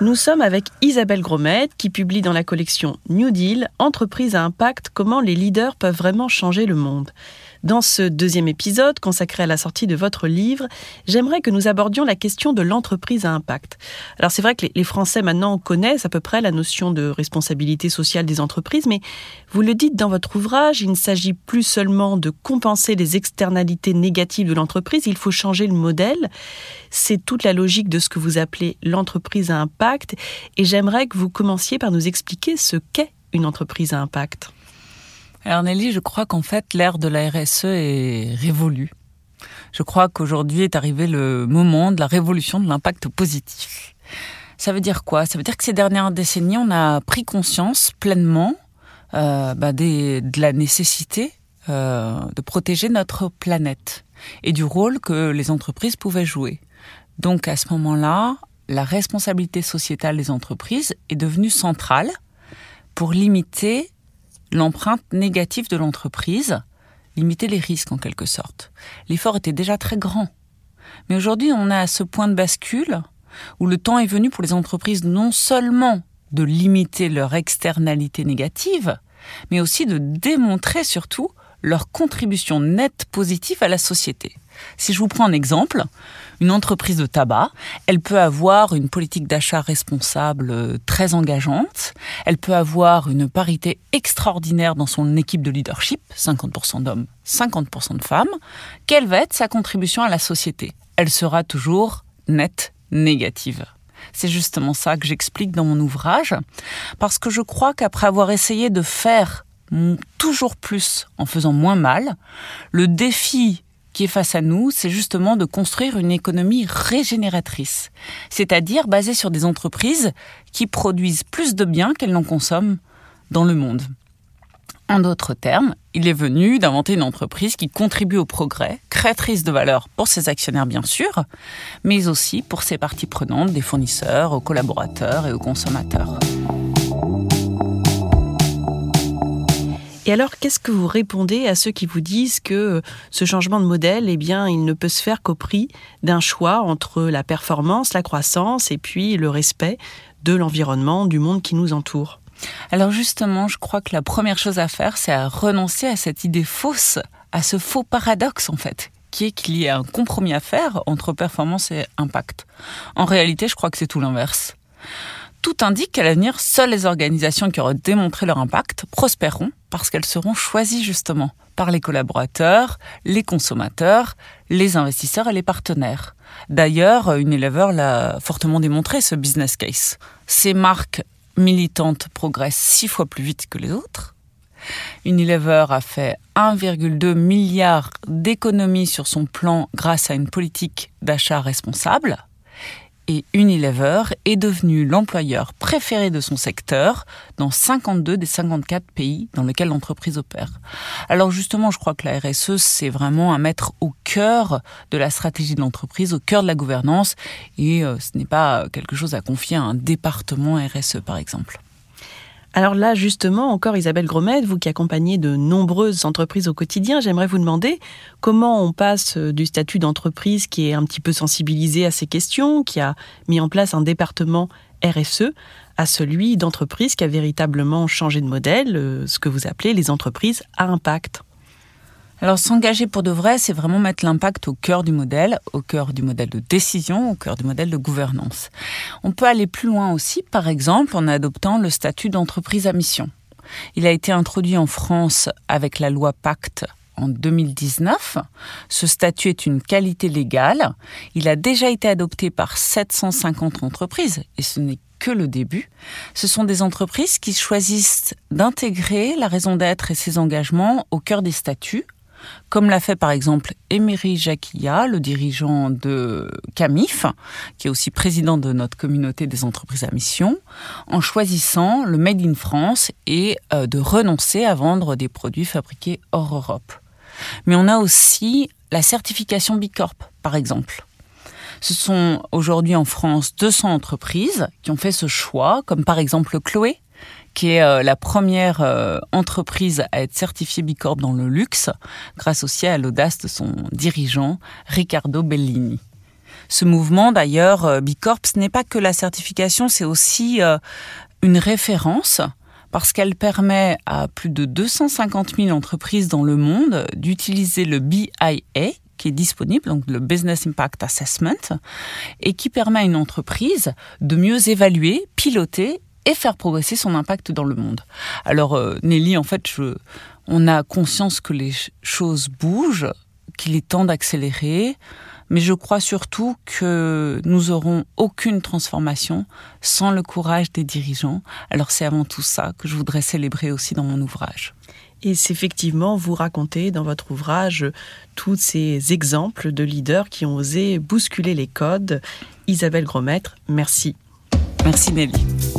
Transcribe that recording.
Nous sommes avec Isabelle Gromette qui publie dans la collection New Deal Entreprise à impact comment les leaders peuvent vraiment changer le monde. Dans ce deuxième épisode consacré à la sortie de votre livre, j'aimerais que nous abordions la question de l'entreprise à impact. Alors c'est vrai que les Français maintenant connaissent à peu près la notion de responsabilité sociale des entreprises, mais vous le dites dans votre ouvrage, il ne s'agit plus seulement de compenser les externalités négatives de l'entreprise, il faut changer le modèle. C'est toute la logique de ce que vous appelez l'entreprise à impact, et j'aimerais que vous commenciez par nous expliquer ce qu'est une entreprise à impact. Alors Nelly, je crois qu'en fait l'ère de la RSE est révolue. Je crois qu'aujourd'hui est arrivé le moment de la révolution de l'impact positif. Ça veut dire quoi? Ça veut dire que ces dernières décennies, on a pris conscience pleinement euh, bah, de la nécessité euh, de protéger notre planète et du rôle que les entreprises pouvaient jouer. Donc à ce moment-là, la responsabilité sociétale des entreprises est devenue centrale pour limiter l'empreinte négative de l'entreprise, limiter les risques en quelque sorte. L'effort était déjà très grand. Mais aujourd'hui, on est à ce point de bascule où le temps est venu pour les entreprises non seulement de limiter leur externalité négative, mais aussi de démontrer surtout leur contribution nette positive à la société. Si je vous prends un exemple, une entreprise de tabac, elle peut avoir une politique d'achat responsable euh, très engageante, elle peut avoir une parité extraordinaire dans son équipe de leadership, 50% d'hommes, 50% de femmes. Quelle va être sa contribution à la société? Elle sera toujours nette négative. C'est justement ça que j'explique dans mon ouvrage, parce que je crois qu'après avoir essayé de faire toujours plus en faisant moins mal, le défi qui est face à nous, c'est justement de construire une économie régénératrice, c'est-à-dire basée sur des entreprises qui produisent plus de biens qu'elles n'en consomment dans le monde. En d'autres termes, il est venu d'inventer une entreprise qui contribue au progrès, créatrice de valeur pour ses actionnaires bien sûr, mais aussi pour ses parties prenantes, des fournisseurs, aux collaborateurs et aux consommateurs. Et alors, qu'est-ce que vous répondez à ceux qui vous disent que euh, ce changement de modèle, eh bien, il ne peut se faire qu'au prix d'un choix entre la performance, la croissance et puis le respect de l'environnement, du monde qui nous entoure? Alors justement, je crois que la première chose à faire, c'est à renoncer à cette idée fausse, à ce faux paradoxe en fait, qui est qu'il y a un compromis à faire entre performance et impact. En réalité, je crois que c'est tout l'inverse. Tout indique qu'à l'avenir, seules les organisations qui auront démontré leur impact prospéreront parce qu'elles seront choisies justement par les collaborateurs, les consommateurs, les investisseurs et les partenaires. D'ailleurs, Unilever l'a fortement démontré, ce business case. Ces marques militantes progressent six fois plus vite que les autres. Unilever a fait 1,2 milliard d'économies sur son plan grâce à une politique d'achat responsable et Unilever est devenu l'employeur préféré de son secteur dans 52 des 54 pays dans lesquels l'entreprise opère. Alors justement, je crois que la RSE, c'est vraiment à mettre au cœur de la stratégie de l'entreprise, au cœur de la gouvernance, et euh, ce n'est pas quelque chose à confier à un département RSE, par exemple. Alors là, justement, encore Isabelle Gromette, vous qui accompagnez de nombreuses entreprises au quotidien, j'aimerais vous demander comment on passe du statut d'entreprise qui est un petit peu sensibilisé à ces questions, qui a mis en place un département RSE, à celui d'entreprise qui a véritablement changé de modèle, euh, ce que vous appelez les entreprises à impact. Alors s'engager pour de vrai, c'est vraiment mettre l'impact au cœur du modèle, au cœur du modèle de décision, au cœur du modèle de gouvernance. On peut aller plus loin aussi, par exemple, en adoptant le statut d'entreprise à mission. Il a été introduit en France avec la loi Pacte en 2019. Ce statut est une qualité légale. Il a déjà été adopté par 750 entreprises et ce n'est que le début. Ce sont des entreprises qui choisissent d'intégrer la raison d'être et ses engagements au cœur des statuts comme l'a fait par exemple Emery Jacquilla, le dirigeant de Camif, qui est aussi président de notre communauté des entreprises à mission, en choisissant le Made in France et euh, de renoncer à vendre des produits fabriqués hors Europe. Mais on a aussi la certification Bicorp, par exemple. Ce sont aujourd'hui en France 200 entreprises qui ont fait ce choix, comme par exemple Chloé, qui est euh, la première euh, entreprise à être certifiée Bicorp dans le luxe, grâce aussi à l'audace de son dirigeant, Riccardo Bellini. Ce mouvement, d'ailleurs, euh, Bicorp, ce n'est pas que la certification, c'est aussi une référence parce qu'elle permet à plus de 250 000 entreprises dans le monde d'utiliser le BIA, qui est disponible, donc le Business Impact Assessment, et qui permet à une entreprise de mieux évaluer, piloter et faire progresser son impact dans le monde. Alors euh, Nelly, en fait, on a conscience que les choses bougent, qu'il est temps d'accélérer, mais je crois surtout que nous aurons aucune transformation sans le courage des dirigeants. Alors c'est avant tout ça que je voudrais célébrer aussi dans mon ouvrage. Et c'est effectivement, vous racontez dans votre ouvrage tous ces exemples de leaders qui ont osé bousculer les codes. Isabelle Grosmaître, merci. Merci Nelly.